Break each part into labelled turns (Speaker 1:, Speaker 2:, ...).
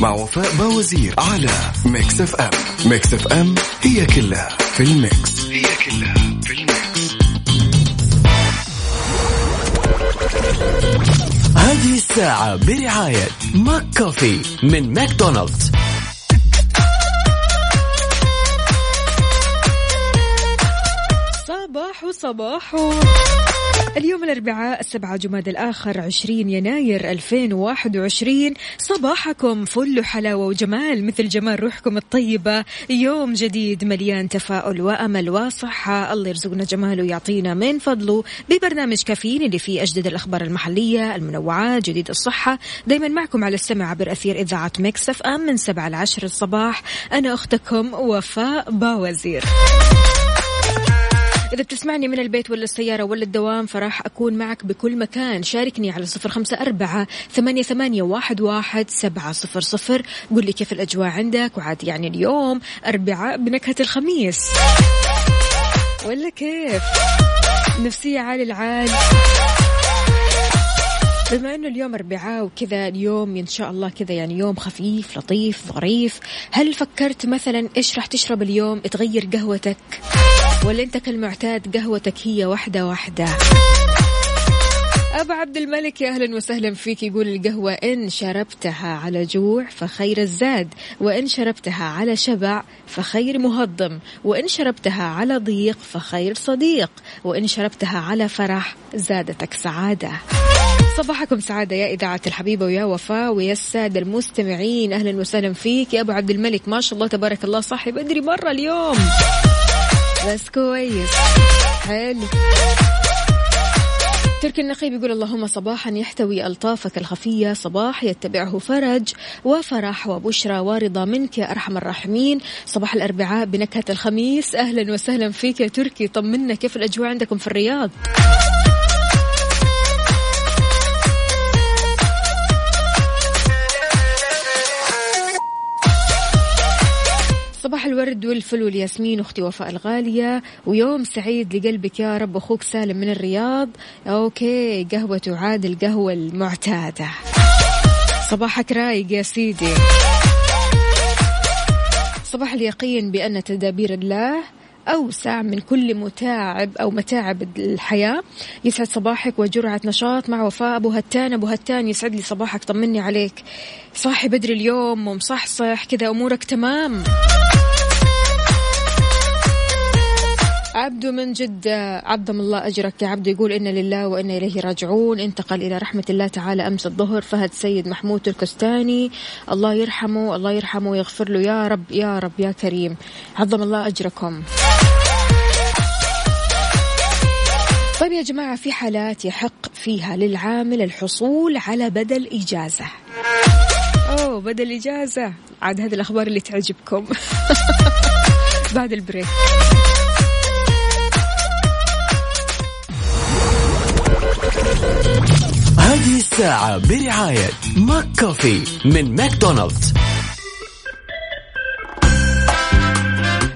Speaker 1: مع وفاء بوازير على Mix FM Mix FM هي كلها في ال mix. هي كلها في ال mix.
Speaker 2: هذه الساعة برعاية ماك كوفي من ماكدونالدز.
Speaker 3: صباح صباح. اليوم الأربعاء السبعة جماد الآخر عشرين يناير 2021 صباحكم فل حلاوة وجمال مثل جمال روحكم الطيبة. يوم جديد مليان تفاؤل وأمل وصحة. الله يرزقنا جماله ويعطينا من فضله. ببرنامج كافيين اللي فيه أجدد الأخبار المحلية المنوعات جديد الصحة. دايما معكم على السمع عبر أثير إذاعة مكسف أم من سبعة لعشر الصباح. أنا أختكم وفاء باوزير. إذا بتسمعني من البيت ولا السيارة ولا الدوام فراح أكون معك بكل مكان. شاركني على صفر خمسة أربعة ثمانية, ثمانية واحد, واحد سبعة صفر صفر. قل لي كيف الأجواء عندك؟ وعاد يعني اليوم أربعاء بنكهة الخميس. ولا كيف؟ نفسية عالي العال. بما إنه اليوم أربعاء وكذا اليوم إن شاء الله كذا يعني يوم خفيف لطيف ظريف هل فكرت مثلا إيش راح تشرب اليوم؟ تغير قهوتك؟ ولا أنت كالمعتاد قهوتك هي واحدة واحدة؟ أبو عبد الملك يا أهلا وسهلا فيك يقول القهوة إن شربتها على جوع فخير الزاد وإن شربتها على شبع فخير مهضم وإن شربتها على ضيق فخير صديق وإن شربتها على فرح زادتك سعادة. صباحكم سعادة يا إذاعة الحبيبة ويا وفاء ويا السادة المستمعين. أهلا وسهلا فيك يا أبو عبد الملك. ما شاء الله تبارك الله صاحي بدري مرة اليوم. بس كويس. حلو. تركي النقيب يقول اللهم صباحا يحتوي ألطافك الخفية. صباح يتبعه فرج وفرح وبشرى ورضا منك يا أرحم الراحمين. صباح الأربعاء بنكهة الخميس. أهلا وسهلا فيك يا تركي. طمنا كيف الأجواء عندكم في الرياض؟ صباح الورد والفل والياسمين أختي وفاء الغالية ويوم سعيد لقلبك يا رب أخوك سالم من الرياض. أوكي قهوة تعاد القهوة المعتادة. صباحك رايق يا سيدي. صباح اليقين بأن تدابير الله أوسع من كل متاعب أو متاعب الحياة. يسعد صباحك وجرعة نشاط مع وفاء. أبو هتان أبو هتان يسعد لي صباحك طمني عليك. صاحي بدري اليوم ومصحصح كذا أمورك تمام. عبدو من جدة عظم الله أجرك. يا عبدو يقول إنا لله وإنا إليه راجعون. انتقل إلى رحمة الله تعالى أمس الظهر. فهد سيد محمود الكستاني الله يرحمه الله يرحمه ويغفر له. يا رب يا رب يا كريم. عظم الله أجركم. طيب يا جماعة في حالات يحق فيها للعامل الحصول على بدل إجازة. أوه بدل إجازة. عاد هذه الأخبار اللي تعجبكم. بعد البريك.
Speaker 2: الساعة برعاية ماك كوفي من ماكدونالدز.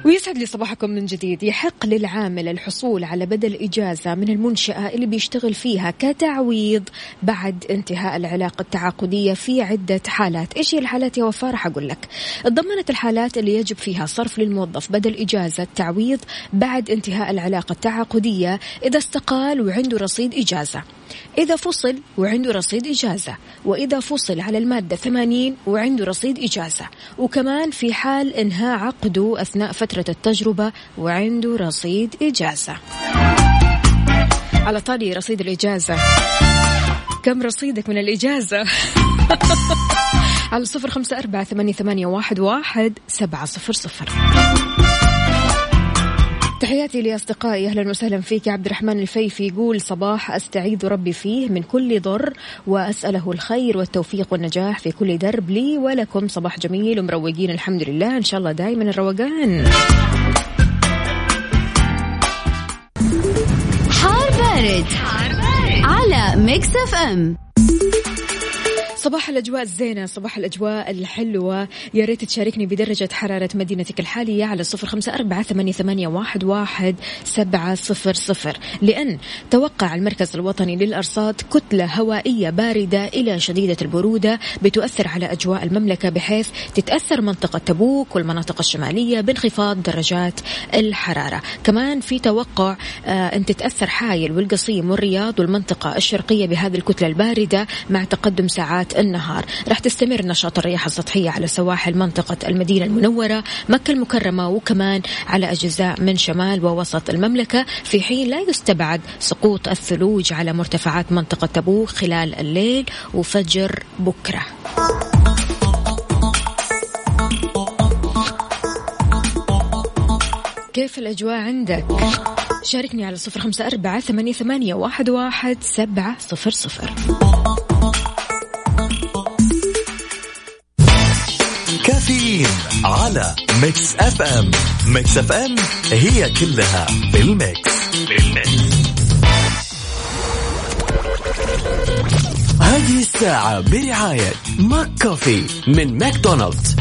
Speaker 3: ويسعد لي صباحكم من جديد. يحق للعامل الحصول على بدل إجازة من المنشأة اللي بيشتغل فيها كتعويض بعد انتهاء العلاقة التعاقدية في عدة حالات. إيش هي الحالات يا وفاء؟ راح أقول لك. ضمنت الحالات اللي يجب فيها صرف للموظف بدل إجازة تعويض بعد انتهاء العلاقة التعاقدية إذا استقال وعنده رصيد إجازة. إذا فصل وعنده رصيد إجازة وإذا فصل على المادة 80 وعنده رصيد إجازة. وكمان في حال إنهاء عقده أثناء فترة التجربة وعنده رصيد إجازة. على طاري رصيد الإجازة. كم رصيدك من الإجازة؟ على صفر خمسة أربعة ثمانية, ثمانية واحد, واحد سبعة صفر صفر. تحياتي لأصدقائي. أهلا وسهلا فيك. عبد الرحمن الفيفي يقول صباح أستعيذ ربي فيه من كل ضر وأسأله الخير والتوفيق والنجاح في كل درب لي ولكم. صباح جميل ومروقين الحمد لله. إن شاء الله دائما الروقان.
Speaker 4: حار بارد, حار بارد. على Mix FM.
Speaker 3: صباح الأجواء الزينة صباح الأجواء الحلوة. يا ريت تشاركني بدرجة حرارة مدينتك الحالية على صفر خمسة أربعة ثمانية, واحد سبعة صفر صفر. لأن توقع المركز الوطني للأرصاد كتلة هوائية باردة إلى شديدة البرودة بتؤثر على أجواء المملكة بحيث تتأثر منطقة تبوك والمناطق الشمالية بانخفاض درجات الحرارة. كمان في توقع آه أن تتأثر حايل والقصيم والرياض والمنطقة الشرقية بهذه الكتلة الباردة مع تقدم ساعات النهار. راح تستمر نشاط الرياح السطحية على سواحل منطقة المدينة المنورة مكة المكرمة وكمان على أجزاء من شمال ووسط المملكة في حين لا يستبعد سقوط الثلوج على مرتفعات منطقة تبوك خلال الليل وفجر بكرة. كيف الأجواء عندك؟ شاركني على صفر خمسة أربعة ثمانية, ثمانية واحد, واحد سبعة صفر صفر.
Speaker 2: كافيين على Mix FM Mix FM هي كلها بال mix بال mix هذه الساعة برعاية McCoffee من ماكدونالدز.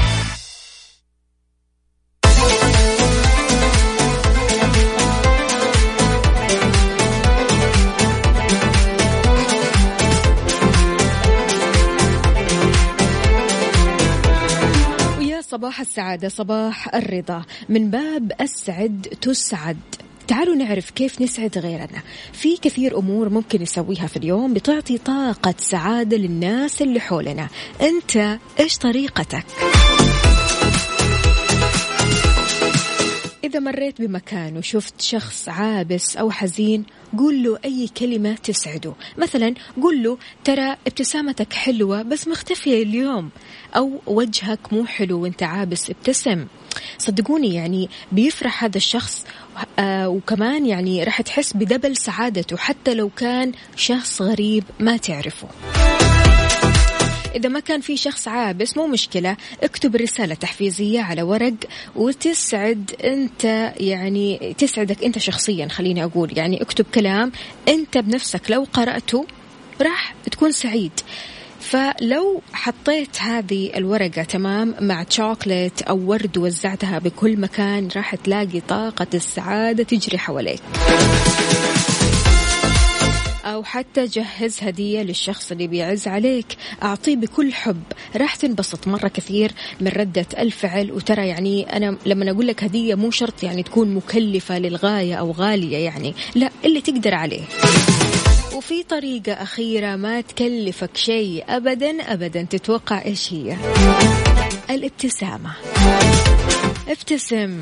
Speaker 3: صباح السعادة صباح الرضا. من باب أسعد تسعد. تعالوا نعرف كيف نسعد غيرنا. في كثير أمور ممكن نسويها في اليوم بتعطي طاقة سعادة للناس اللي حولنا. أنت إيش طريقتك؟ إذا مريت بمكان وشفت شخص عابس أو حزين قول له أي كلمة تسعده. مثلا قول له ترى ابتسامتك حلوة بس مختفية اليوم. أو وجهك مو حلو وأنت عابس ابتسم. صدقوني يعني بيفرح هذا الشخص آه وكمان يعني راح تحس بدبل سعادته حتى لو كان شخص غريب ما تعرفه. إذا ما كان في شخص عابس مو مشكلة. اكتب رسالة تحفيزية على ورق وتسعد أنت يعني تسعدك أنت شخصيا خليني أقول. يعني اكتب كلام أنت بنفسك لو قرأته راح تكون سعيد. فلو حطيت هذه الورقة تمام مع شوكليت أو ورد وزعتها بكل مكان راح تلاقي طاقة السعادة تجري حواليك. أو حتى جهز هدية للشخص اللي بيعز عليك. أعطيه بكل حب. راح تنبسط مرة كثير من ردة الفعل. وترى يعني أنا لما أقول لك هدية مو شرط يعني تكون مكلفة للغاية أو غالية يعني. لا اللي تقدر عليه. وفي طريقة أخيرة ما تكلفك شيء أبدا أبدا. تتوقع إيش هي؟ الابتسامة. ابتسم.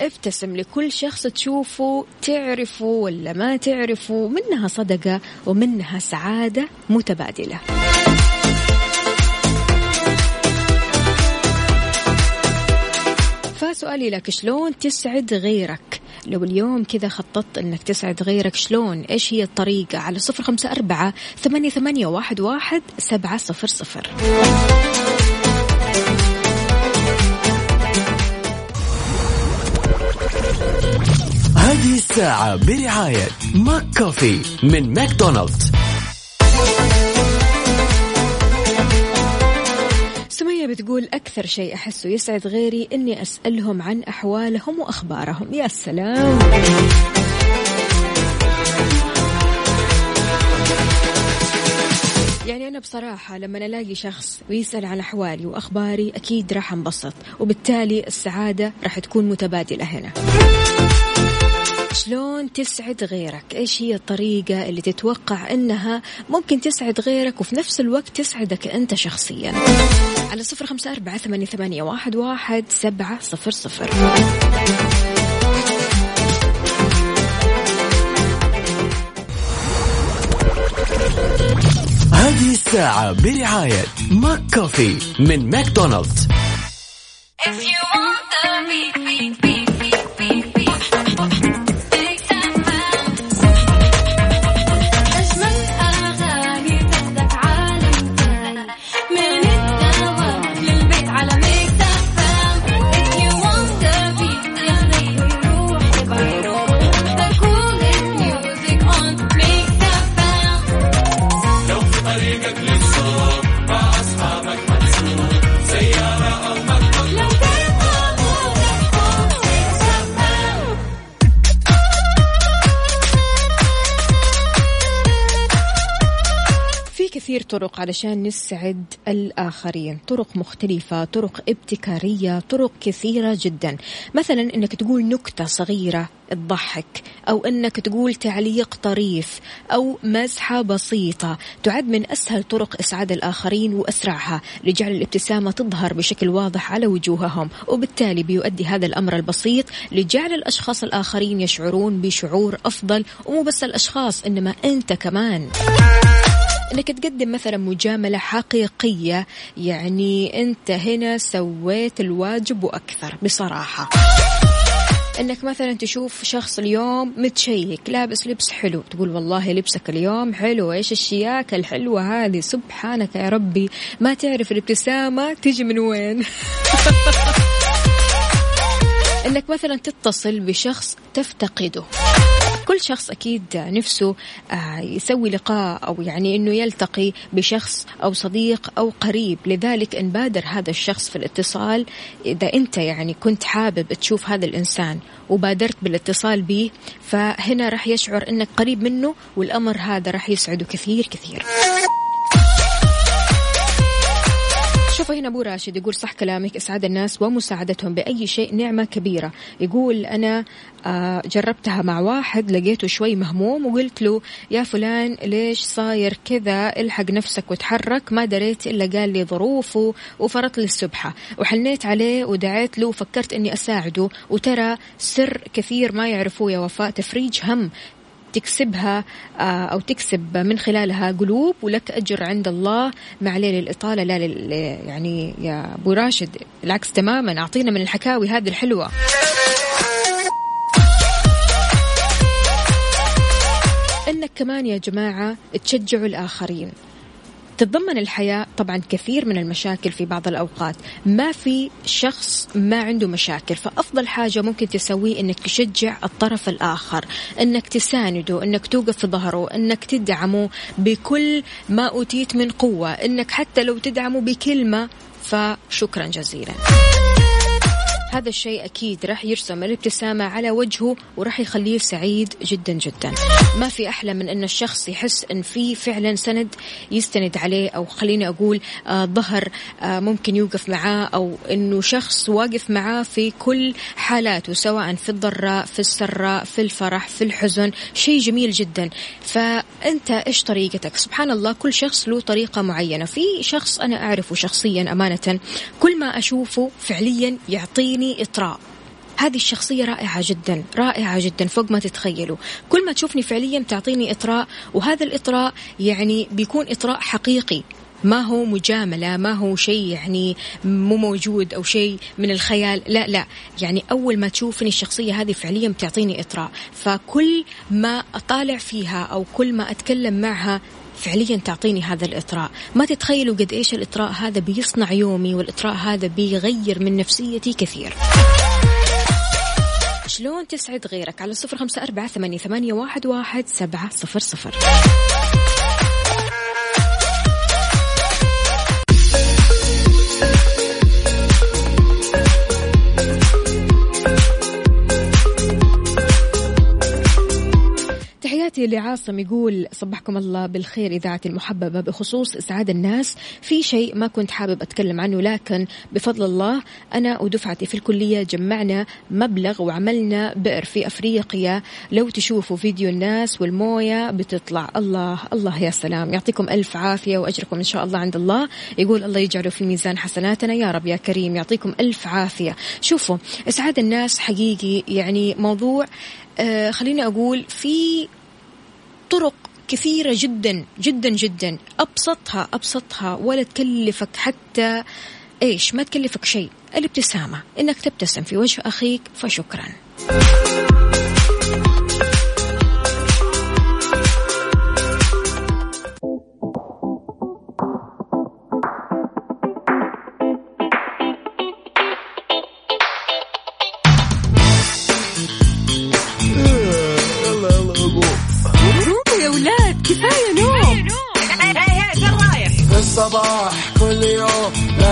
Speaker 3: ابتسم لكل شخص تشوفه تعرفه ولا ما تعرفه منها صدقة ومنها سعادة متبادلة. فسؤالي لك شلون تسعد غيرك؟ لو اليوم كذا خططت إنك تسعد غيرك شلون؟ إيش هي الطريقة؟ على صفر خمسة أربعة ثمانية, ثمانية واحد, واحد سبعة صفر صفر.
Speaker 2: الساعة برعاية McCoffee من ماكدونالدز.
Speaker 3: سمية بتقول أكثر شيء أحسه يسعد غيري إني أسألهم عن أحوالهم وأخبارهم. يا سلام. يعني أنا بصراحة لما ألاقي شخص ويسأل عن أحوالي وأخباري أكيد راح أنبسط وبالتالي السعادة راح تكون متبادلة هنا. شلون تسعد غيرك؟ إيش هي الطريقة اللي تتوقع إنها ممكن تسعد غيرك وفي نفس الوقت تسعدك أنت شخصيا؟ على صفر خمسة أربعة ثمانية, ثمانية واحد, واحد سبعة صفر صفر.
Speaker 2: هذه الساعة برعاية ماك كوفي من ماكدونالدز.
Speaker 4: If you want
Speaker 3: طرق علشان نسعد الآخرين. طرق مختلفة طرق ابتكارية طرق كثيرة جدا. مثلا أنك تقول نكتة صغيرة تضحك أو أنك تقول تعليق طريف أو مزحة بسيطة. تعد من أسهل طرق إسعاد الآخرين وأسرعها. لجعل الابتسامة تظهر بشكل واضح على وجوههم وبالتالي بيؤدي هذا الأمر البسيط. لجعل الأشخاص الآخرين يشعرون بشعور أفضل ومو بس الأشخاص إنما أنت كمان. إنك تقدم مثلا مجاملة حقيقية يعني أنت هنا سويت الواجب وأكثر بصراحة. إنك مثلا تشوف شخص اليوم متشيك لابس لبس حلو تقول والله لبسك اليوم حلو إيش الشياكة الحلوة هذه؟ سبحانك يا ربي. ما تعرف الابتسامة تجي من وين؟ إنك مثلا تتصل بشخص تفتقده. كل شخص أكيد نفسه آه، يسوي لقاء أو يعني أنه يلتقي بشخص أو صديق أو قريب. لذلك إن بادر هذا الشخص في الاتصال إذا أنت يعني كنت حابب تشوف هذا الإنسان وبادرت بالاتصال به فهنا راح يشعر أنك قريب منه والأمر هذا راح يسعده كثير كثير. شوف هنا أبو راشد يقول صح كلامك اسعاد الناس ومساعدتهم بأي شيء نعمة كبيرة. يقول أنا آه، جربتها مع واحد لقيته شوي مهموم وقلت له يا فلان ليش صاير كذا؟ الحق نفسك وتحرك ما دريت إلا قال لي ظروفه وفرط لي السبحة. وحنيت عليه ودعيت له وفكرت إني أساعده. وترى سر كثير ما يعرفوه يا وفاء تفريج هم. تكسبها آه، أو تكسب من خلالها قلوب ولك أجر عند الله ما عليه للإطالة لا لل يعني يا أبو راشد العكس تماما. أعطينا من الحكاوي هذه الحلوة. إنك كمان يا جماعة تشجعوا الآخرين. تتضمن الحياة طبعا كثير من المشاكل في بعض الأوقات. ما في شخص ما عنده مشاكل فأفضل حاجة ممكن تسويه أنك تشجع الطرف الآخر أنك تسانده أنك توقف في ظهره أنك تدعمه بكل ما أوتيت من قوة أنك حتى لو تدعمه بكلمة فشكرا جزيلا. هذا الشيء أكيد راح يرسم الابتسامة على وجهه وراح يخليه سعيد جدا جدا. ما في أحلى من أن الشخص يحس أن في فعلا سند يستند عليه أو خليني أقول آه ظهر آه ممكن يوقف معاه أو أنه شخص واقف معاه في كل حالاته سواء في الضراء في السراء في الفرح في الحزن شيء جميل جدا. فأنت إيش طريقتك؟ سبحان الله كل شخص له طريقة معينة. في شخص أنا أعرفه شخصيا أمانة كل ما أشوفه فعليا يعطيني يعطيني إطراء. هذه الشخصية رائعة جدا رائعة جدا فوق ما تتخيلوا. كل ما تشوفني فعليا تعطيني إطراء وهذا الإطراء يعني بيكون إطراء حقيقي. ما هو مجاملة ما هو شيء يعني مو موجود أو شيء من الخيال. لا لا يعني أول ما تشوفني الشخصية هذه فعليا بتعطيني إطراء. فكل ما أطالع فيها أو كل ما أتكلم معها فعليا تعطيني هذا الإطراء. ما تتخيلوا قد إيش الإطراء هذا بيصنع يومي والإطراء هذا بيغير من نفسيتي كثير. شلون تسعد غيرك؟ على صفر خمسة أربعة ثمانية واحد سبعة صفر صفر. تحياتي لعاصم يقول صبحكم الله بالخير إذاعتي المحببة بخصوص إسعاد الناس. في شيء ما كنت حابب أتكلم عنه لكن بفضل الله أنا ودفعتي في الكلية جمعنا مبلغ وعملنا بئر في أفريقيا. لو تشوفوا فيديو الناس والموية بتطلع. الله الله يا سلام. يعطيكم ألف عافية وأجركم إن شاء الله عند الله. يقول الله يجعله في ميزان حسناتنا. يا رب يا كريم يعطيكم ألف عافية. شوفوا إسعاد الناس حقيقي يعني موضوع آه خليني أقول في طرق كثيرة جدا جدا جدا. أبسطها أبسطها ولا تكلفك حتى إيش ما تكلفك شيء. الابتسامة إنك تبتسم في وجه أخيك فشكرا.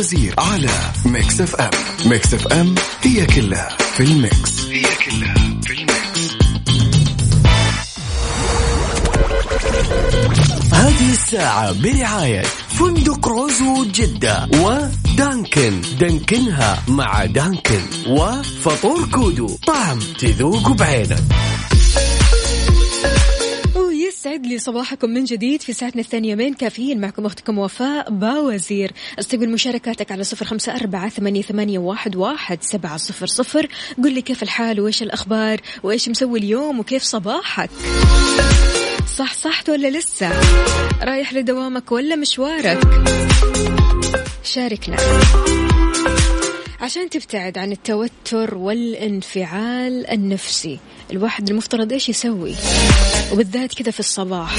Speaker 1: وفاء باوزير على Mix FM. Mix FM هي كلها في ال mix. هي كلها في ال mix.
Speaker 2: هذه الساعة برعاية فندق روزو جدة ودانكن. دانكنها مع دانكن وفطور كودو. طعم تذوق بعينك.
Speaker 3: ويسعد لي صباحكم من جديد في ساعتنا الثانية من كافيين. معكم أختكم وفاء باوزير. استقبل مشاركاتك على صفر خمسة أربعة ثمانية واحد, واحد سبعة صفر صفر. قل لي كيف الحال؟ وإيش الأخبار؟ وإيش مسوي اليوم؟ وكيف صباحك؟ صح صحت ولا لسه؟ رايح لدوامك ولا مشوارك؟ شاركنا. عشان تبتعد عن التوتر والانفعال النفسي الواحد المفترض إيش يسوي؟ وبالذات كذا في الصباح.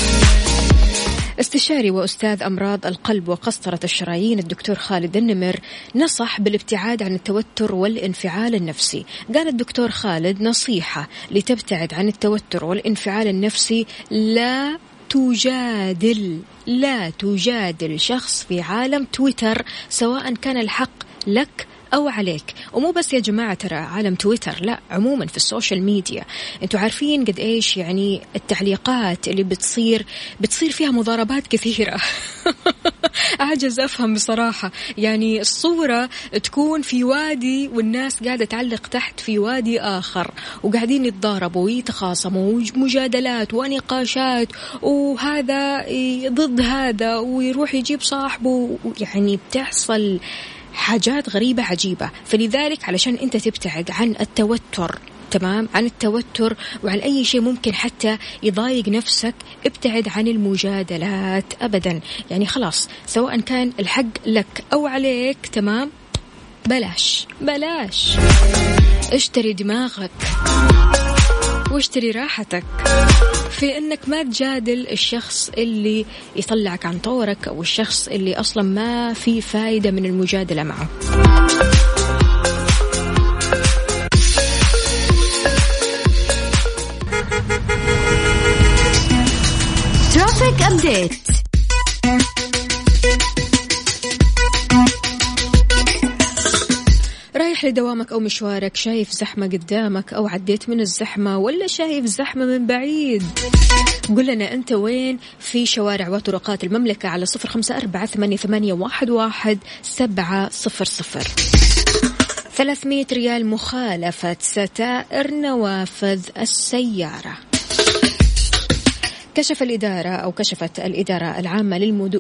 Speaker 3: استشاري وأستاذ أمراض القلب وقسطرة الشرايين الدكتور خالد النمر نصح بالابتعاد عن التوتر والانفعال النفسي. قال الدكتور خالد نصيحة لتبتعد عن التوتر والانفعال النفسي لا تجادل لا تجادل شخص في عالم تويتر سواء كان الحق لك أو عليك. ومو بس يا جماعة ترى عالم تويتر لا عموما في ال social media. أنتوا عارفين قد إيش يعني التعليقات اللي بتصير بتصير فيها مضاربات كثيرة. أعجز أفهم بصراحة. يعني الصورة تكون في وادي والناس قاعدة تعلق تحت في وادي آخر وقاعدين يتضاربوا ويتخاصموا ومجادلات ونقاشات وهذا ضد هذا ويروح يجيب صاحبه يعني بتحصل حاجات غريبة عجيبة. فلذلك علشان أنت تبتعد عن التوتر تمام؟ عن التوتر وعن أي شيء ممكن حتى يضايق نفسك ابتعد عن المجادلات أبدا. يعني خلاص سواء كان الحق لك أو عليك تمام؟ بلاش بلاش. اشتري دماغك واشتري راحتك. في إنك ما تجادل الشخص اللي يطلعك عن طورك أو الشخص اللي أصلا ما في فايدة من المجادلة معه.
Speaker 4: traffic ابديت
Speaker 3: رايح لدوامك أو مشوارك شايف زحمة قدامك أو عديت من الزحمة ولا شايف زحمة من بعيد؟ قل لنا أنت وين؟ في شوارع وطرقات المملكة على صفر خمسة أربعة ثمانية, واحد سبعة صفر صفر. 300 ريال مخالفة ستائر نوافذ السيارة. كشف الإدارة أو كشفت الإدارة العامة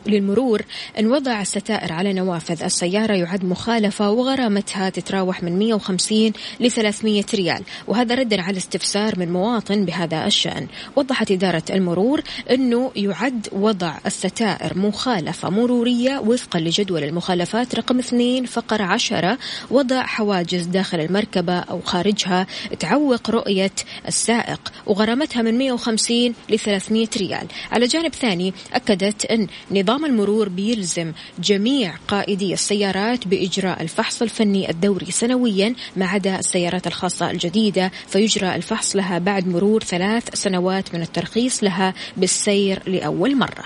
Speaker 3: للمرور أن وضع الستائر على نوافذ السيارة يعد مخالفة وغرامتها تتراوح من 150 ل 300 ريال. وهذا ردا على استفسار من مواطن بهذا الشأن. وضحت إدارة المرور أنه يعد وضع الستائر مخالفة مرورية وفقا لجدول المخالفات رقم 2 فقرة 10 وضع حواجز داخل المركبة أو خارجها تعوق رؤية السائق وغرامتها من 150 ل 300 ريال على جانب ثاني أكدت أن نظام المرور بيلزم جميع قائدي السيارات بإجراء الفحص الفني الدوري سنويا ما عدا السيارات الخاصة الجديدة فيجرى الفحص لها بعد مرور ثلاث سنوات من الترخيص لها بالسير لأول مرة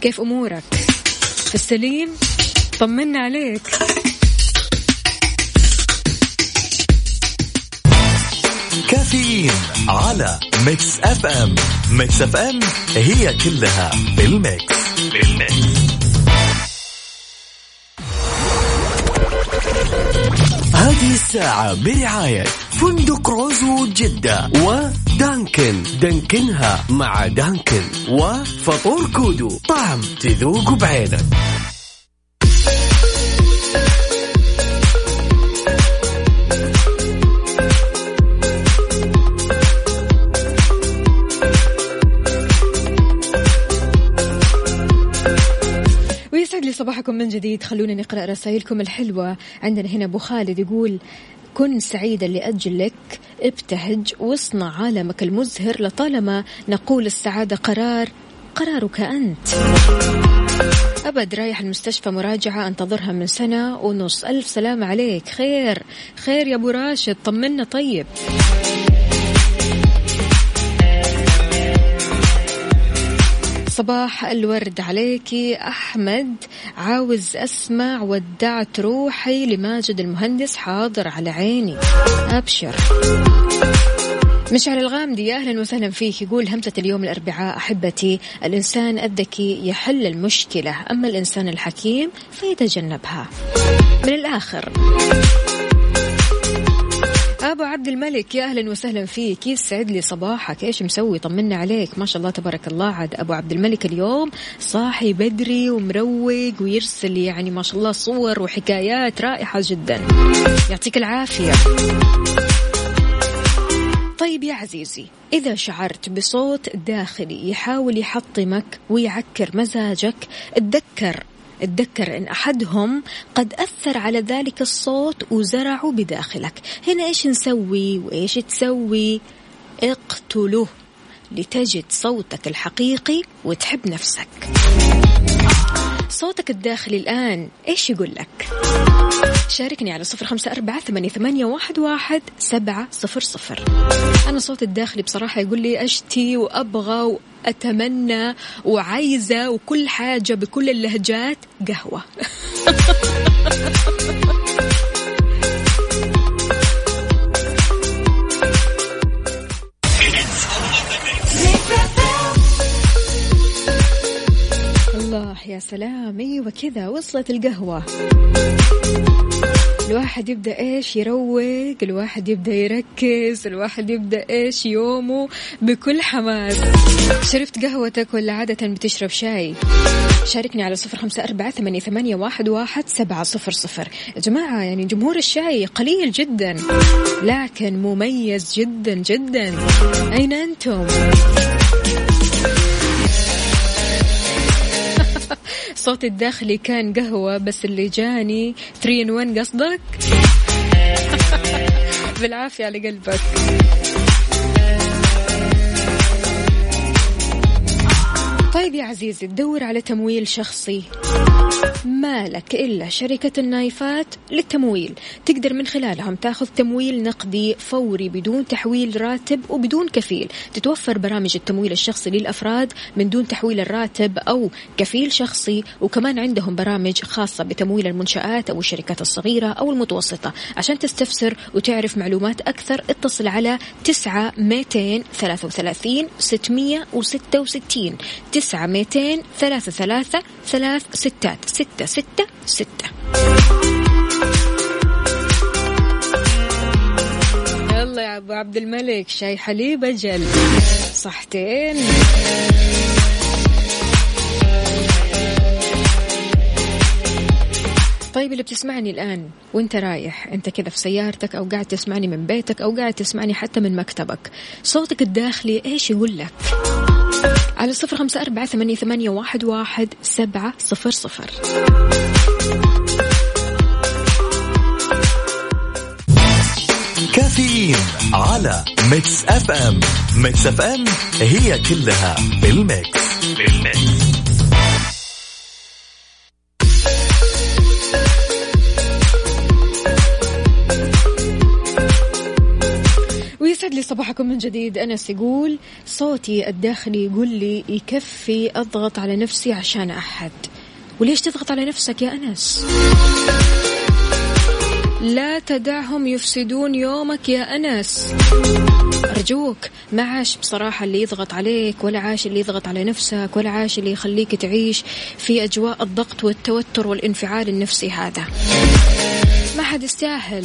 Speaker 3: كيف أمورك؟ في السليم؟ طمنا عليك
Speaker 2: كافيين على Mix FM. Mix FM هي كلها بال mix. بال mix هذه الساعة برعاية فندق روزو جدة ودانكن. دانكنها مع دانكن وفطور كودو. طعم تذوق بعينك.
Speaker 3: لي صباحكم من جديد. خلونا نقرأ رسائلكم الحلوة. عندنا هنا أبو خالد يقول كن سعيدا لأجلك ابتهج واصنع عالمك المزهر لطالما نقول السعادة قرار قرارك أنت. أبد رايح المستشفى مراجعة أنتظرها من سنة ونص. ألف سلام عليك. خير خير يا أبو راشد طمنا طيب. صباح الورد عليكي أحمد عاوز أسمع ودعت روحي لماجد المهندس حاضر على عيني. أبشر. مشعل الغامدي أهلا وسهلا فيك. يقول همسة اليوم الأربعاء أحبتي الإنسان الذكي يحل المشكلة أما الإنسان الحكيم فيتجنبها. من الآخر. أبو عبد الملك يا أهلا وسهلا فيك. يسعد لي صباحك؟ إيش مسوي؟ طمنا عليك. ما شاء الله تبارك الله. عاد أبو عبد الملك اليوم صاحي بدري ومروق ويرسل يعني ما شاء الله صور وحكايات رائعة جدا. يعطيك العافية. طيب يا عزيزي إذا شعرت بصوت داخلي يحاول يحطمك ويعكر مزاجك اتذكر اتذكر إن أحدهم قد أثر على ذلك الصوت وزرعه بداخلك. هنا إيش نسوي وإيش تسوي؟ اقتله لتجد صوتك الحقيقي وتحب نفسك. صوتك الداخلي الآن إيش يقول لك؟ شاركني على صفر خمسة أربعة ثمانية واحد واحد سبعة صفر صفر. أنا صوت الداخلي بصراحة يقول لي أشتي وأبغى وأتمنى وعايزة وكل حاجة بكل اللهجات قهوة. الله يا سلام أيوه كذا وصلت القهوة. الواحد يبدأ إيش يروق الواحد يبدأ يركز الواحد يبدأ إيش يومه بكل حماس. شربت قهوتك ولا عادة بتشرب شاي؟ شاركني على صفر خمسة أربعة ثمانية, ثمانية واحد, واحد سبعة صفر صفر. يا جماعة يعني جمهور الشاي قليل جدا لكن مميز جدا جدا. أين أنتم؟ صوت الداخلي كان قهوة بس اللي جاني 3 ان 1 قصدك؟ بالعافية على قلبك. طيب يا عزيزي تدور على تمويل شخصي. ما لك إلا شركة النايفات للتمويل. تقدر من خلالهم تاخذ تمويل نقدي فوري بدون تحويل راتب وبدون كفيل. تتوفر برامج التمويل الشخصي للأفراد من دون تحويل الراتب أو كفيل شخصي وكمان عندهم برامج خاصة بتمويل المنشآت أو الشركات الصغيرة أو المتوسطة. عشان تستفسر وتعرف معلومات أكثر اتصل على تسعة ميتين ثلاثة وثلاثين ستمية وستة وستين. تسعة ميتين ثلاثة ثلاثة ثلاث ستات. ستة ستة ستة. يلا يا أبو عبد الملك شاي حليب أجل. صحتين. طيب اللي بتسمعني الآن وأنت رايح أنت كذا في سيارتك أو قاعد تسمعني من بيتك أو قاعد تسمعني حتى من مكتبك صوتك الداخلي إيش يقول لك؟ على صفر خمسة أربعة ثمانية, ثمانية واحد, واحد سبعة صفر صفر.
Speaker 2: كافيين على Mix FM. Mix FM هي كلها بالميكس. بالميكس.
Speaker 3: يسعد لي صباحكم من جديد. أنس يقول صوتي الداخلي يقول لي يكفي أضغط على نفسي عشان أحد. وليش تضغط على نفسك يا أنس؟ لا تدعهم يفسدون يومك يا أنس. أرجوك ما عاش بصراحة اللي يضغط عليك ولا عاش اللي يضغط على نفسك ولا عاش اللي يخليك تعيش في أجواء الضغط والتوتر والانفعال النفسي هذا. ما حد يستاهل.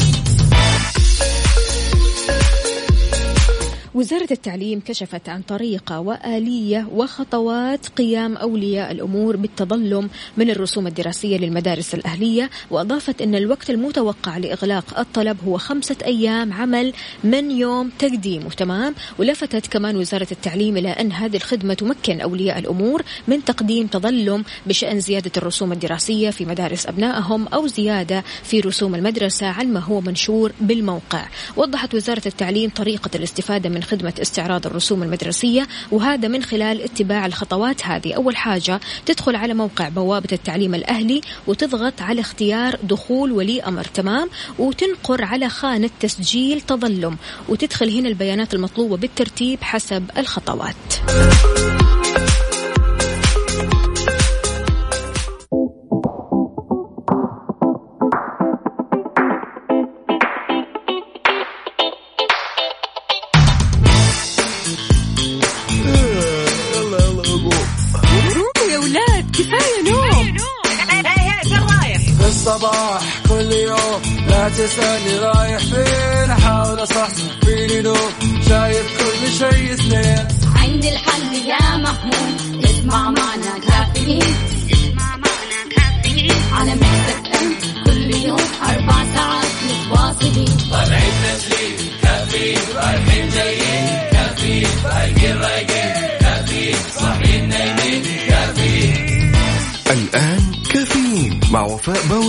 Speaker 3: وزارة التعليم كشفت عن طريقة وآلية وخطوات قيام أولياء الأمور بالتظلم من الرسوم الدراسية للمدارس الأهلية وأضافت أن الوقت المتوقع لإغلاق الطلب هو خمسة أيام عمل من يوم تقديمه تمام؟ ولفتت كمان وزارة التعليم إلى أن هذه الخدمة تمكن أولياء الأمور من تقديم تظلم بشأن زيادة الرسوم الدراسية في مدارس أبنائهم أو زيادة في رسوم المدرسة عن ما هو منشور بالموقع. وضحت وزارة التعليم طريقة الاستفادة من خدمة استعراض الرسوم المدرسية وهذا من خلال اتباع الخطوات هذه. أول حاجة تدخل على موقع بوابة التعليم الأهلي وتضغط على اختيار دخول ولي أمر. تمام؟ وتنقر على خانة تسجيل تظلم وتدخل هنا البيانات المطلوبة بالترتيب حسب الخطوات.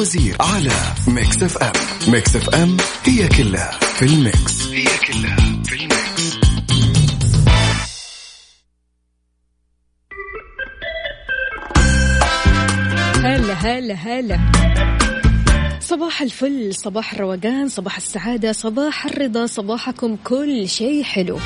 Speaker 1: باوزير على Mix FM Mix FM هي كلها في ال mix. هي كلها في ال mix.
Speaker 3: هلا هلا هلا. صباح الفل صباح الروقان صباح السعادة صباح الرضا صباحكم كل شيء حلو.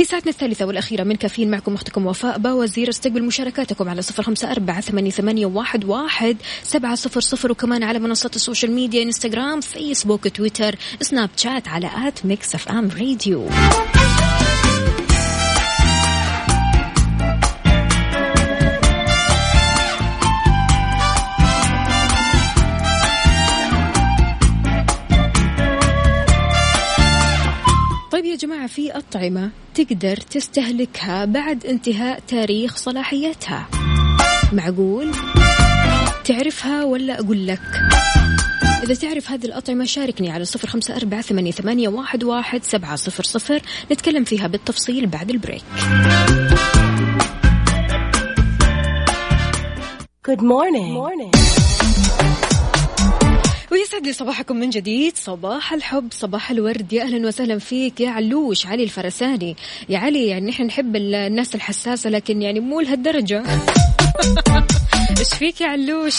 Speaker 3: في ساعتنا الثالثة والأخيرة من كافيين معكم أختكم وفاء باوزير استقبل مشاركاتكم على صفر خمسة أربعة ثمانية, واحد سبعة صفر صفر وكمان على منصات ال social media إنستغرام فيسبوك تويتر سناب شات على at Mix FM Radio. في أطعمة تقدر تستهلكها بعد انتهاء تاريخ صلاحيتها معقول؟ تعرفها ولا أقول لك؟ إذا تعرف هذه الأطعمة شاركني على صفر خمسة أربعة ثمانية, ثمانية واحد, واحد سبعة صفر صفر نتكلم فيها بالتفصيل بعد البريك
Speaker 5: Good morning. Good morning.
Speaker 3: ويسعد لي صباحكم من جديد. صباح الحب صباح الورد. يا أهلا وسهلا فيك يا علوش علي الفرساني. يا علي يعني نحن نحب الناس الحساسة لكن يعني مو لهالدرجة. إيش فيك يا علوش؟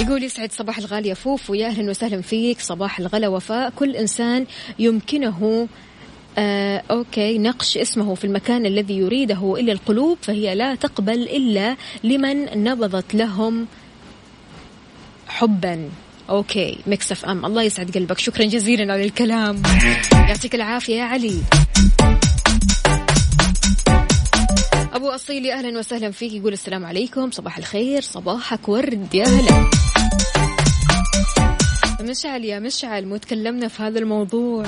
Speaker 3: يقول يسعد صباح الغالية فوف ويا أهلا وسهلا فيك. صباح الغلا وفاء. كل إنسان يمكنه آه أوكي نقش اسمه في المكان الذي يريده إلا القلوب فهي لا تقبل إلا لمن نبضت لهم حبا. okay Mix FM. الله يسعد قلبك. شكرا جزيلا على الكلام. يعطيك العافية يا علي. أبو اصيل يا أهلا وسهلا فيك. يقول السلام عليكم. صباح الخير. صباحك ورد يا هلا. مشعل يا مشعل مو تكلمنا في هذا الموضوع.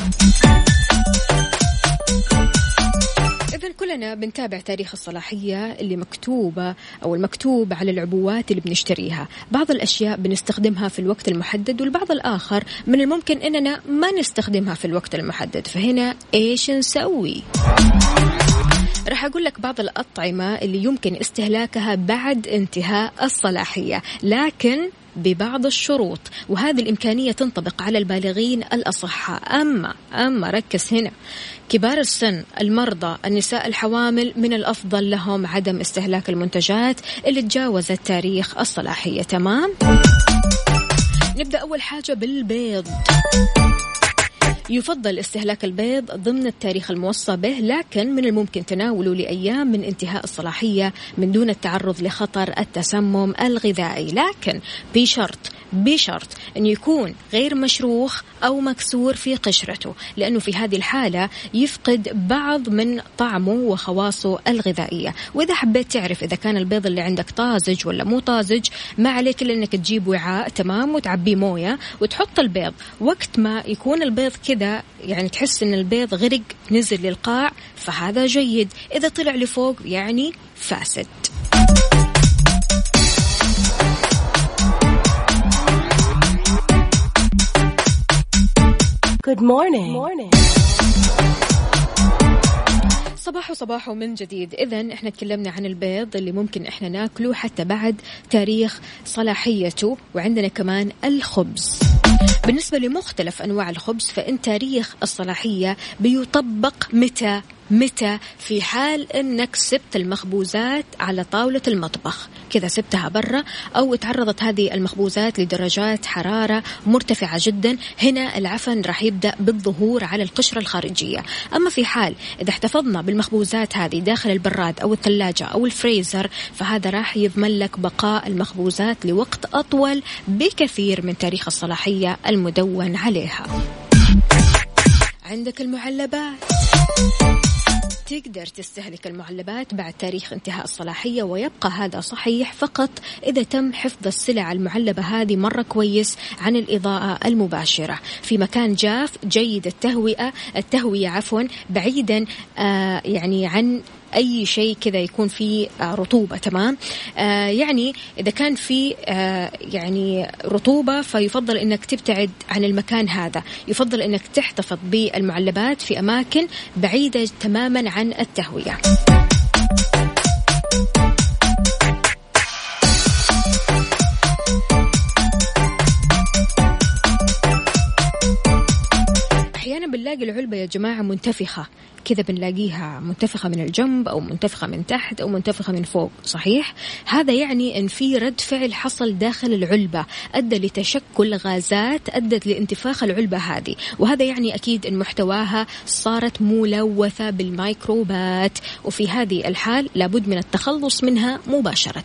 Speaker 3: إذا كلنا بنتابع تاريخ الصلاحية اللي مكتوبة أو المكتوب على العبوات اللي بنشتريها. بعض الأشياء بنستخدمها في الوقت المحدد والبعض الآخر من الممكن أننا ما نستخدمها في الوقت المحدد. فهنا إيش نسوي؟ راح أقول لك بعض الأطعمة اللي يمكن استهلاكها بعد انتهاء الصلاحية. لكن ببعض الشروط وهذه الإمكانية تنطبق على البالغين الأصحاء. أما أما ركز هنا. كبار السن المرضى النساء الحوامل من الأفضل لهم عدم استهلاك المنتجات اللي تجاوزت تاريخ الصلاحية. تمام؟ نبدأ أول حاجة بالبيض. يفضل استهلاك البيض ضمن التاريخ الموصى به لكن من الممكن تناوله لأيام من انتهاء الصلاحية من دون التعرض لخطر التسمم الغذائي. لكن بشرط بشرط أنه يكون غير مشروخ أو مكسور في قشرته لأنه في هذه الحالة يفقد بعض من طعمه وخواصه الغذائية. وإذا حبيت تعرف إذا كان البيض اللي عندك طازج ولا مو طازج ما عليك إلا أنك تجيب وعاء تمام وتعبيه موية وتحط البيض. وقت ما يكون البيض كذا يعني تحس أن البيض غرق نزل للقاع فهذا جيد. إذا طلع لفوق يعني فاسد.
Speaker 5: Good morning. morning.
Speaker 3: صباح صباح من جديد إذا إحنا تكلمنا عن البيض اللي ممكن إحنا ناكله حتى بعد تاريخ صلاحيته وعندنا كمان الخبز بالنسبة لمختلف أنواع الخبز فإن تاريخ الصلاحية بيطبق متى متى في حال إنك سبت المخبوزات على طاولة المطبخ؟ كذا سبتها برا أو تعرضت هذه المخبوزات لدرجات حرارة مرتفعة جدا. هنا العفن راح يبدأ بالظهور على القشرة الخارجية. أما في حال إذا احتفظنا بالمخبوزات هذه داخل البراد أو الثلاجة أو الفريزر فهذا راح يضمن لك بقاء المخبوزات لوقت أطول بكثير من تاريخ الصلاحية المدون عليها. عندك المعلبات. تقدر تستهلك المعلبات بعد تاريخ انتهاء الصلاحية ويبقى هذا صحيح فقط إذا تم حفظ السلع المعلبة هذه مرة كويس عن الإضاءة المباشرة. في مكان جاف جيد التهوئة التهوية عفوا بعيدا آه يعني عن أي شيء كذا يكون فيه آه، رطوبة تمام؟ آه يعني إذا كان في آه يعني رطوبة فيفضل إنك تبتعد عن المكان هذا. يفضل إنك تحتفظ بالمعلبات في أماكن بعيدة تماما عن التهوية. بنلاقي العلبة يا جماعة منتفخة. كذا بنلاقيها منتفخة من الجنب أو منتفخة من تحت أو منتفخة من فوق صحيح؟ هذا يعني أن في رد فعل حصل داخل العلبة أدى لتشكل غازات أدت لانتفاخ العلبة هذه. وهذا يعني أكيد أن محتواها صارت ملوثة بالميكروبات. وفي هذه الحال لابد من التخلص منها مباشرة.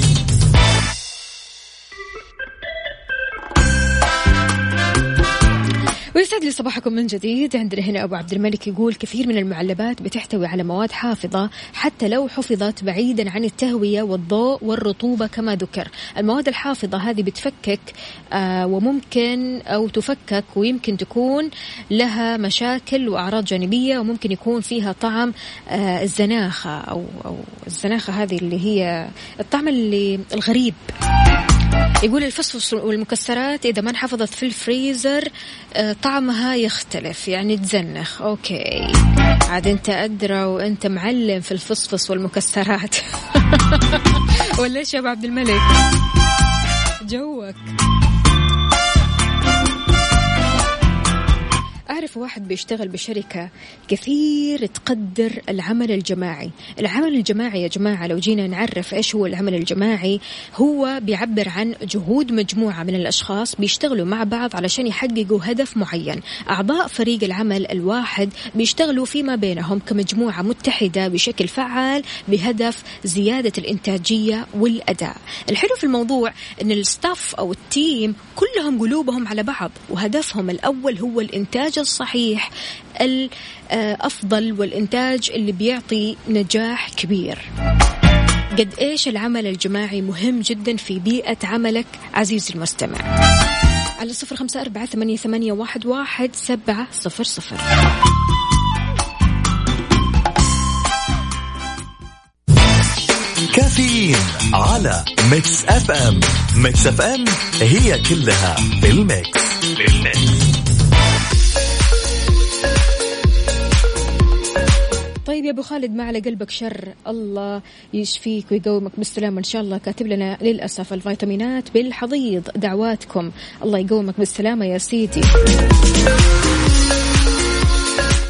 Speaker 3: ويسعد لي صباحكم من جديد. عندنا هنا أبو عبد الملك يقول كثير من المعلبات بتحتوي على مواد حافظة حتى لو حفظت بعيدا عن التهوية والضوء والرطوبة كما ذكر. المواد الحافظة هذه بتفكك آه وممكن أو تفكك ويمكن تكون لها مشاكل وأعراض جانبية وممكن يكون فيها طعم آه الزناخة أو أو الزناخة هذه اللي هي الطعم اللي الغريب. يقول الفسفس والمكسرات إذا ما انحفظت في الفريزر آه، طعمها يختلف يعني تزنخ. أوكي. عاد أنت أدرى وأنت معلم في الفسفس والمكسرات. ولا يا أبو عبد الملك؟ جوك. أعرف واحد بيشتغل بشركة كثير تقدر العمل الجماعي. العمل الجماعي يا جماعة لو جينا نعرف إيش هو العمل الجماعي هو بيعبر عن جهود مجموعة من الأشخاص بيشتغلوا مع بعض علشان يحققوا هدف معين. أعضاء فريق العمل الواحد بيشتغلوا فيما بينهم كمجموعة متحدة بشكل فعال بهدف زيادة الإنتاجية والأداء. الحلو في الموضوع أن ال staff أو ال team كلهم قلوبهم على بعض وهدفهم الأول هو الإنتاج الصحيح الأفضل والإنتاج اللي بيعطي نجاح كبير. قد إيش العمل الجماعي مهم جدا في بيئة عملك عزيزي المستمع؟ على صفر خمسة أربعة ثمانية, ثمانية واحد, واحد سبعة صفر صفر.
Speaker 2: كافيين على Mix FM. Mix FM هي كلها بالميكس بالميكس
Speaker 3: طيب يا أبو خالد ما على قلبك شر. الله يشفيك ويقومك بالسلامة إن شاء الله. كاتب لنا للأسف الفيتامينات بالحضيض. دعواتكم. الله يقومك. بالسلامة يا سيدي.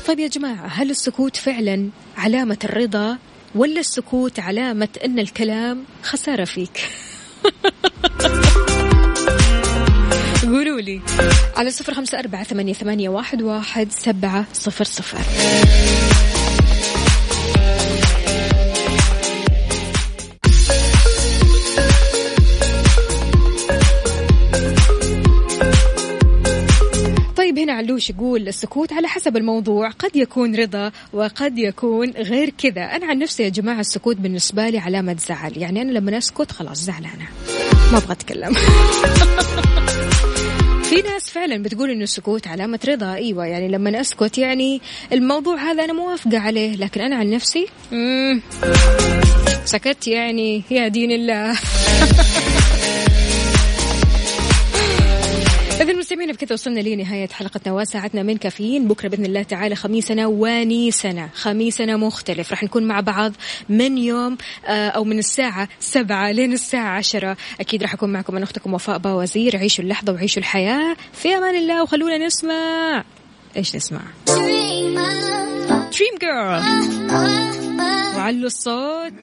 Speaker 3: طيب يا جماعة هل السكوت فعلا علامة الرضا ولا السكوت علامة إن الكلام خسارة فيك؟ قولوا لي. على صفر خمسة أربعة ثمانية, ثمانية واحد, واحد سبعة صفر صفر. علوش يقول السكوت على حسب الموضوع. قد يكون رضا وقد يكون غير كذا. أنا عن نفسي يا جماعة السكوت بالنسبة لي علامة زعل. يعني أنا لما أسكت خلاص زعلانة. ما أبغى أتكلم. في ناس فعلا بتقول إنه السكوت علامة رضا. إيوه يعني لما اسكت يعني الموضوع هذا أنا موافقة عليه. لكن أنا عن نفسي سكت يعني يا دين الله. إذا المستمعين بكذا وصلنا لنهاية حلقتنا وساعتنا من كافيين. بكرة بإذن الله تعالى خميسنا ونيسنا خميسنا مختلف. راح نكون مع بعض من يوم آه، أو من الساعة سبعة لين الساعة عشرة. أكيد راح أكون معكم أنا أختكم وفاء باوزير. عيشوا اللحظة وعيشوا الحياة. في أمان الله وخلونا نسمع. إيش نسمع؟ دريم جيرل وعلوا الصوت.